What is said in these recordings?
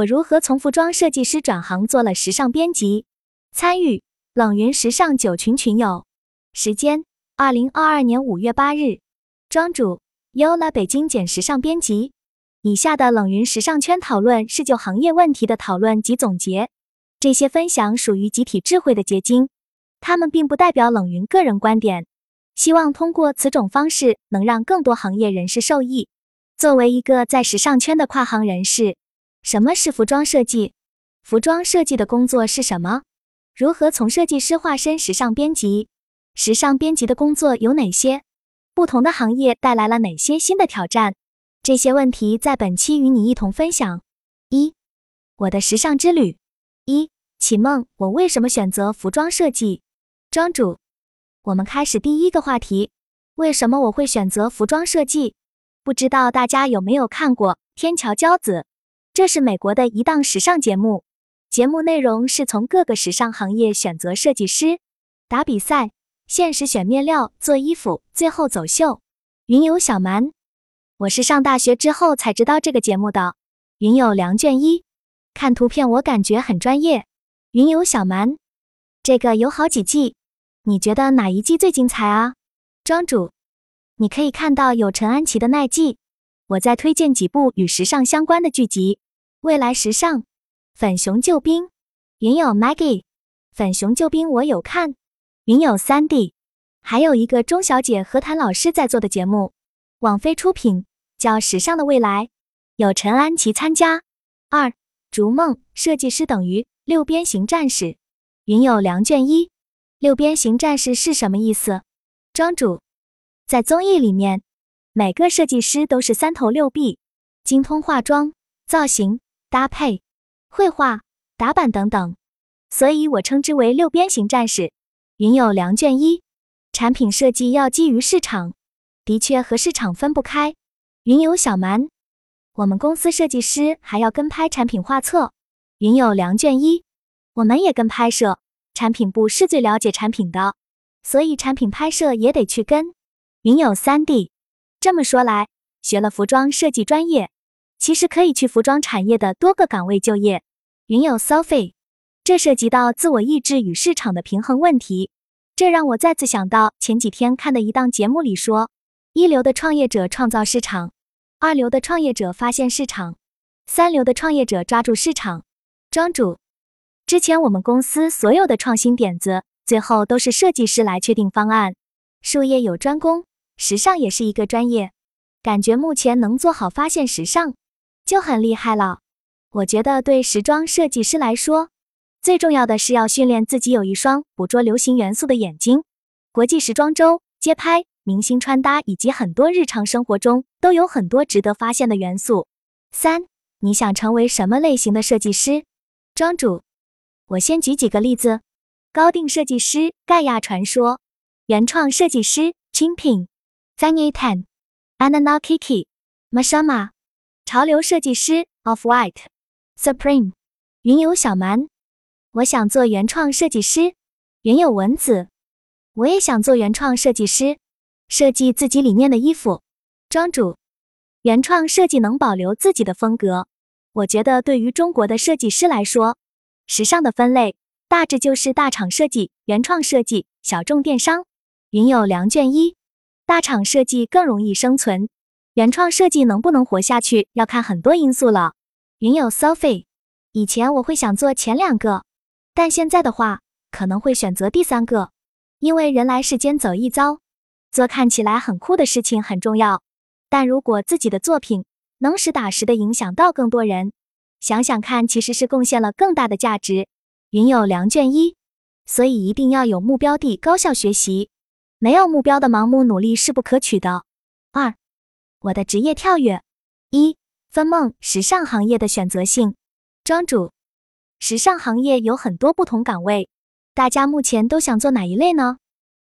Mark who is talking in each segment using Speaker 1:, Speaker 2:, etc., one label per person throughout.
Speaker 1: 我如何从服装设计师转行做了时尚编辑？参与冷云时尚九群群友，时间二零二二年五月八日，庄主 Yola 北京简时尚编辑。以下的冷云时尚圈讨论是就行业问题的讨论及总结，这些分享属于集体智慧的结晶，他们并不代表冷云个人观点。希望通过此种方式能让更多行业人士受益。作为一个在时尚圈的跨行人士，什么是服装设计？服装设计的工作是什么？如何从设计师化身时尚编辑？时尚编辑的工作有哪些？不同的行业带来了哪些新的挑战？这些问题在本期与你一同分享。一、我的时尚之旅。一、启梦，我为什么选择服装设计？庄主，我们开始第一个话题：为什么我会选择服装设计？不知道大家有没有看过《天桥骄子》？这是美国的一档时尚节目。节目内容是从各个时尚行业选择设计师，打比赛，限时选面料做衣服，最后走秀。云游小蛮，我是上大学之后才知道这个节目的。云友梁卷一，看图片我感觉很专业。云游小蛮，这个有好几季，你觉得哪一季最精彩啊？庄主。你可以看到有陈安琪的耐季，我再推荐几部与时尚相关的剧集：未来时尚、粉熊救兵、云友 Maggie、粉熊救兵我有看，云友三 D，还有一个钟小姐和谭老师在做的节目，网飞出品，叫《时尚的未来》，有陈安琪参加。二。逐梦。设计师等于。六边形战士，云友梁卷一，六边形战士是什么意思？庄主。在综艺里面，每个设计师都是三头六臂，精通化妆、造型、搭配、绘画、打版等等，所以我称之为六边形战士。云有良卷一，产品设计要基于市场，的确和市场分不开。云有小蛮，我们公司设计师还要跟拍产品画册。云有良卷一，我们也跟拍摄，产品部是最了解产品的，所以产品拍摄也得去跟。云有三 D，这么说来，学了服装设计专业，其实可以去服装产业的多个岗位就业。云有 Sophie，这涉及到自我意志与市场的平衡问题。这让我再次想到前几天看的一档节目里说，一流的创业者创造市场，二流的创业者发现市场，三流的创业者抓住市场。庄主，之前我们公司所有的创新点子，最后都是设计师来确定方案，术业有专攻。时尚也是一个专业，感觉目前能做好发现时尚就很厉害了。我觉得对时装设计师来说，最重要的是要训练自己有一双捕捉流行元素的眼睛。国际时装周、街拍、明星穿搭以及很多日常生活中都有很多值得发现的元素。三，你想成为什么类型的设计师？庄主，我先举几个例子：高定设计师盖亚传说，原创设计师 Chimping。Fanny Tan、Anna Kiki、Mashama，潮流设计师 Off White、Supreme、云游小蛮。我想做原创设计师。云有文子，我也想做原创设计师，设计自己理念的衣服。庄主，原创设计能保留自己的风格。我觉得对于中国的设计师来说，时尚的分类大致就是大厂设计、原创设计、小众电商。云有梁卷一。大厂设计更容易生存，原创设计能不能活下去要看很多因素了。云有 Sophie，以前我会想做前两个，但现在的话可能会选择第三个，因为人来世间走一遭，做看起来很酷的事情很重要。但如果自己的作品能实打实的影响到更多人，想想看，其实是贡献了更大的价值。云有梁卷一，所以一定要有目标地高效学习。没有目标的盲目努力是不可取的。二，我的职业跳跃。一，分梦时尚行业的选择性。庄主，时尚行业有很多不同岗位，大家目前都想做哪一类呢？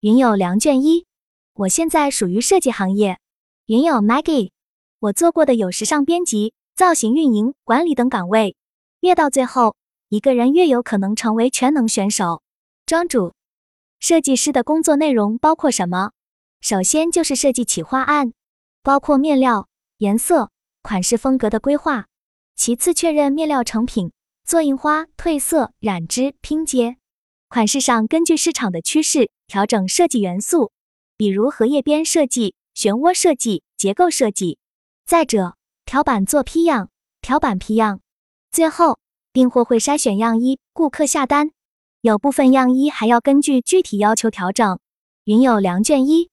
Speaker 1: 云有梁卷一，我现在属于设计行业。云有 Maggie，我做过的有时尚编辑、造型运营、管理等岗位。越到最后，一个人越有可能成为全能选手。庄主。设计师的工作内容包括什么？首先就是设计企划案，包括面料、颜色、款式、风格的规划，其次确认面料成品，做印花、褪色、染织、拼接。款式上根据市场的趋势调整设计元素，比如荷叶边设计、漩涡设计、结构设计。再者，条板做批样，条板批样。最后，订货会筛选样衣，顾客下单，有部分样衣还要根据具体要求调整。云有良卷一，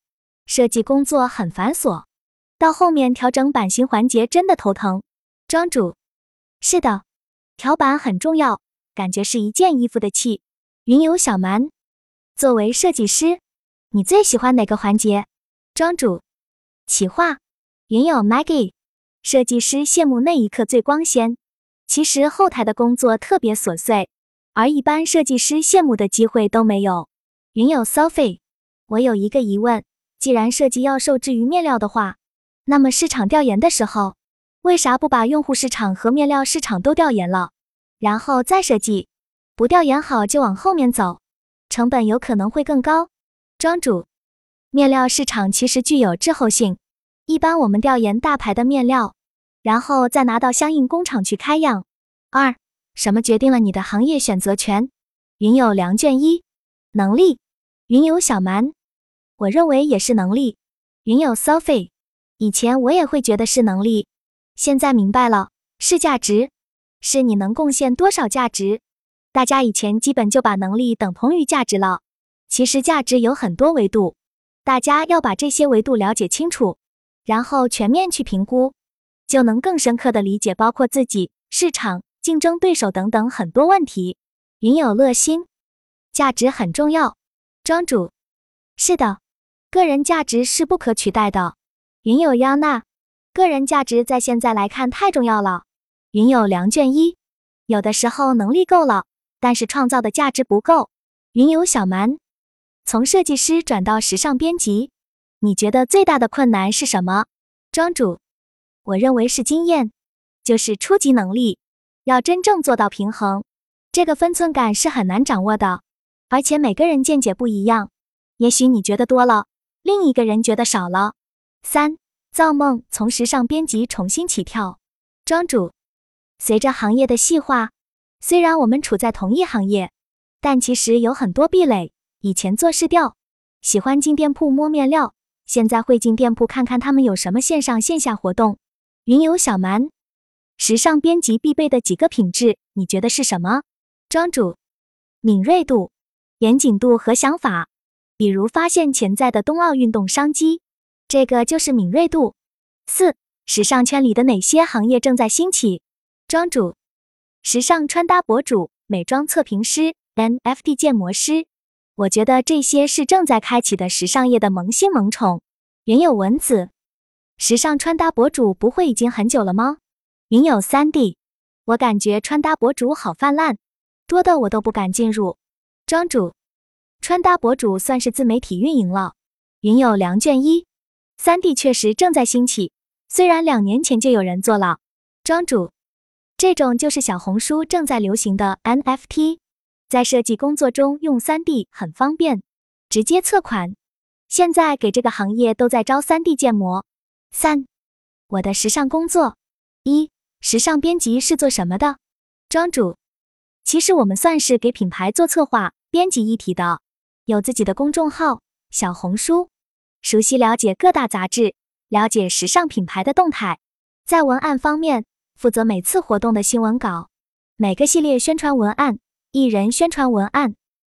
Speaker 1: 设计工作很繁琐，到后面调整版型环节真的头疼。庄主，是的，调版很重要，感觉是一件衣服的气。云游小蛮，作为设计师，你最喜欢哪个环节？庄主，企划。云友 Maggie，设计师羡慕那一刻最光鲜。其实后台的工作特别琐碎，而一般设计师羡慕的机会都没有。云友 Sophie，我有一个疑问，既然设计要受制于面料的话，那么市场调研的时候，为啥不把用户市场和面料市场都调研了，然后再设计？不调研好就往后面走，成本有可能会更高。庄主，面料市场其实具有滞后性，一般我们调研大牌的面料，然后再拿到相应工厂去开样。二，什么决定了你的行业选择权？云有良卷一，能力。云有小蛮，我认为也是能力。云有 Sophie，以前我也会觉得是能力，现在明白了，是价值，是你能贡献多少价值。大家以前基本就把能力等同于价值了，其实价值有很多维度，大家要把这些维度了解清楚，然后全面去评估，就能更深刻的理解包括自己、市场、竞争对手等等很多问题。云有乐心，价值很重要。庄主，是的，个人价值是不可取代的。云有央娜，个人价值在现在来看太重要了。云有梁卷一，有的时候能力够了。但是创造的价值不够。云有小蛮，从设计师转到时尚编辑，你觉得最大的困难是什么？庄主，我认为是经验，就是初级能力，要真正做到平衡，这个分寸感是很难掌握的，而且每个人见解不一样，也许你觉得多了，另一个人觉得少了。三，造梦从时尚编辑重新起跳。庄主，随着行业的细化。虽然我们处在同一行业，但其实有很多壁垒。以前做试调，喜欢进店铺摸面料，现在会进店铺看看他们有什么线上线下活动。云游小蛮，时尚编辑必备的几个品质，你觉得是什么？庄主，敏锐度、严谨度和想法，比如发现潜在的冬奥运动商机，这个就是敏锐度。四，时尚圈里的哪些行业正在兴起？庄主。时尚穿搭博主、美妆测评师、NFT 建模师，我觉得这些是正在开启的时尚业的萌新萌宠。云有文子，时尚穿搭博主不会已经很久了吗？云有三 D，我感觉穿搭博主好泛滥，多的我都不敢进入。庄主，穿搭博主算是自媒体运营了。云有梁卷一，三 D 确实正在兴起，虽然两年前就有人做了。庄主。这种就是小红书正在流行的 NFT，在设计工作中用 3D 很方便，直接测款。现在给这个行业都在招 3D 建模。三，我的时尚工作。一，时尚编辑是做什么的？庄主，其实我们算是给品牌做策划、编辑一体的，有自己的公众号、小红书，熟悉了解各大杂志，了解时尚品牌的动态。在文案方面。负责每次活动的新闻稿，每个系列宣传文案、艺人宣传文案。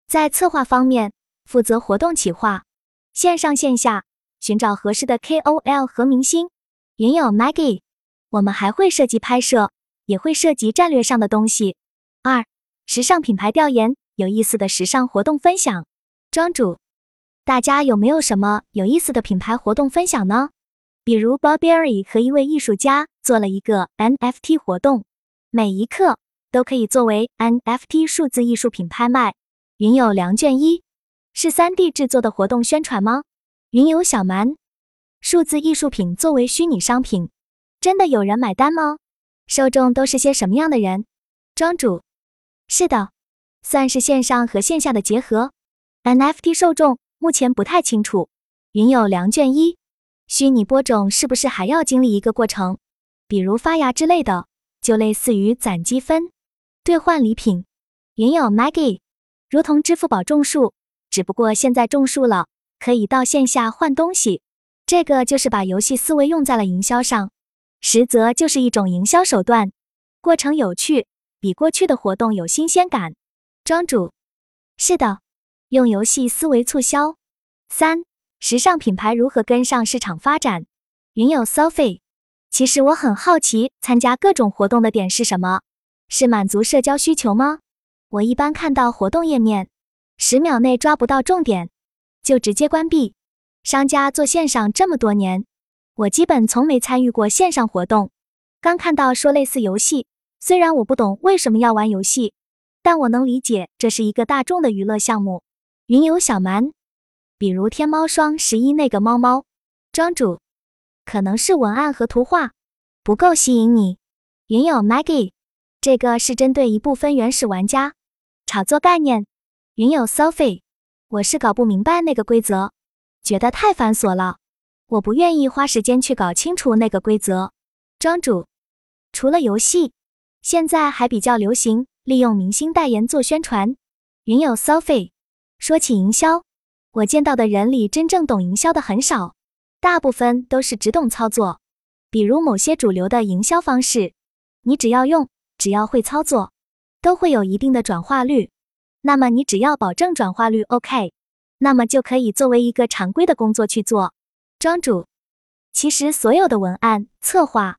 Speaker 1: 在策划方面，负责活动企划，线上线下寻找合适的 KOL 和明星。云友 Maggie，我们还会涉及拍摄，也会涉及战略上的东西。二、时尚品牌调研，有意思的时尚活动分享。庄主，大家有没有什么有意思的品牌活动分享呢？比如 Burberry 和一位艺术家做了一个 NFT 活动，每一刻都可以作为 NFT 数字艺术品拍卖。云有良卷一是 3D 制作的活动宣传吗？云有小蛮，数字艺术品作为虚拟商品，真的有人买单吗？受众都是些什么样的人？庄主，是的，算是线上和线下的结合。NFT 受众目前不太清楚。云有良卷一。虚拟播种是不是还要经历一个过程，比如发芽之类的？就类似于攒积分、兑换礼品。云友 Maggie，如同支付宝种树，只不过现在种树了，可以到线下换东西。这个就是把游戏思维用在了营销上，实则就是一种营销手段，过程有趣，比过去的活动有新鲜感。庄主，是的，用游戏思维促销。三，时尚品牌如何跟上市场发展？云友 Sophie，其实我很好奇，参加各种活动的点是什么？是满足社交需求吗？我一般看到活动页面，十秒内抓不到重点，就直接关闭。商家做线上这么多年，我基本从没参与过线上活动。刚看到说类似游戏，虽然我不懂为什么要玩游戏。但我能理解，这是一个大众的娱乐项目。云游小蛮，比如天猫双十一那个猫猫，庄主，可能是文案和图画不够吸引你。云友 Maggie，这个是针对一部分原始玩家炒作概念。云友 Sophie，我是搞不明白那个规则，觉得太繁琐了，我不愿意花时间去搞清楚那个规则。庄主，除了游戏，现在还比较流行。利用明星代言做宣传，云友 Sophie 说起营销，我见到的人里真正懂营销的很少，大部分都是只懂操作。比如某些主流的营销方式，你只要用，只要会操作，都会有一定的转化率。那么你只要保证转化率 OK，那么就可以作为一个常规的工作去做。庄主，其实所有的文案策划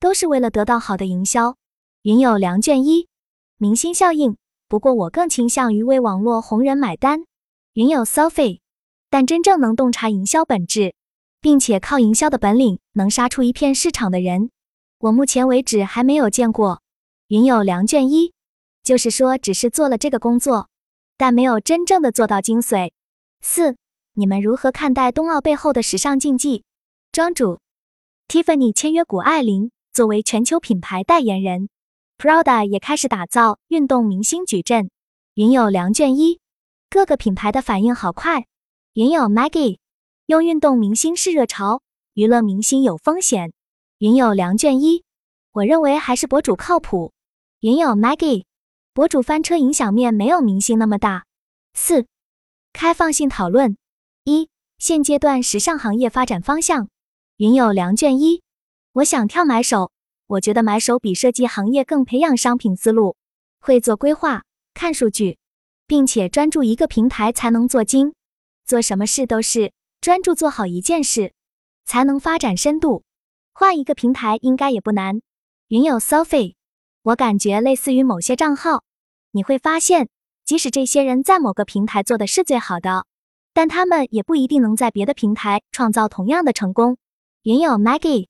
Speaker 1: 都是为了得到好的营销。云有良卷一。明星效应，不过我更倾向于为网络红人买单。云有 Sophie，但真正能洞察营销本质，并且靠营销的本领能杀出一片市场的人，我目前为止还没有见过。云有梁卷一，就是说只是做了这个工作，但没有真正的做到精髓。四，你们如何看待冬奥背后的时尚竞技？庄主，Tiffany 签约谷爱凌作为全球品牌代言人。Prada 也开始打造运动明星矩阵，云友梁卷一，各个品牌的反应好快。云友 Maggie 用运动明星是热潮，娱乐明星有风险。云友梁卷一，我认为还是博主靠谱。云友 Maggie 博主翻车影响面没有明星那么大。四开放性讨论一现阶段时尚行业发展方向。云友梁卷一，我想跳买手。我觉得买手比设计行业更培养商品思路，会做规划、看数据，并且专注一个平台才能做精。做什么事都是专注做好一件事，才能发展深度。换一个平台应该也不难。云友 Sophie，我感觉类似于某些账号，你会发现，即使这些人在某个平台做的是最好的，但他们也不一定能在别的平台创造同样的成功。云友 Maggie，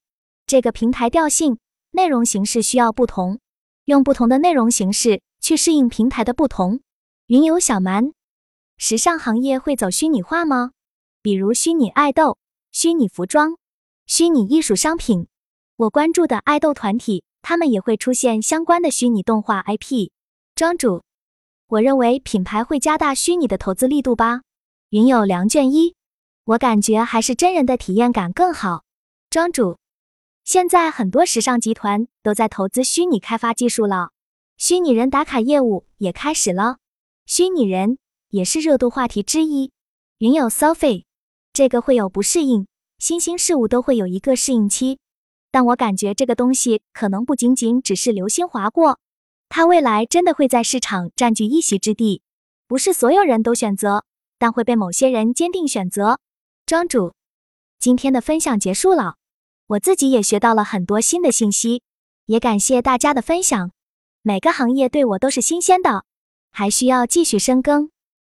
Speaker 1: 这个平台调性。内容形式需要不同，用不同的内容形式去适应平台的不同。云游小蛮，时尚行业会走虚拟化吗？比如虚拟爱豆、虚拟服装、虚拟艺术商品。我关注的爱豆团体，他们也会出现相关的虚拟动画 IP。庄主，我认为品牌会加大虚拟的投资力度吧。云有梁卷一，我感觉还是真人的体验感更好。庄主。现在很多时尚集团都在投资虚拟开发技术了，虚拟人打卡业务也开始了。虚拟人也是热度话题之一。云有 Sophie，这个会有不适应，新兴事物都会有一个适应期。但我感觉这个东西可能不仅仅只是流星划过，它未来真的会在市场占据一席之地。不是所有人都选择，但会被某些人坚定选择。庄主，今天的分享结束了。我自己也学到了很多新的信息，也感谢大家的分享。每个行业对我都是新鲜的，还需要继续深耕。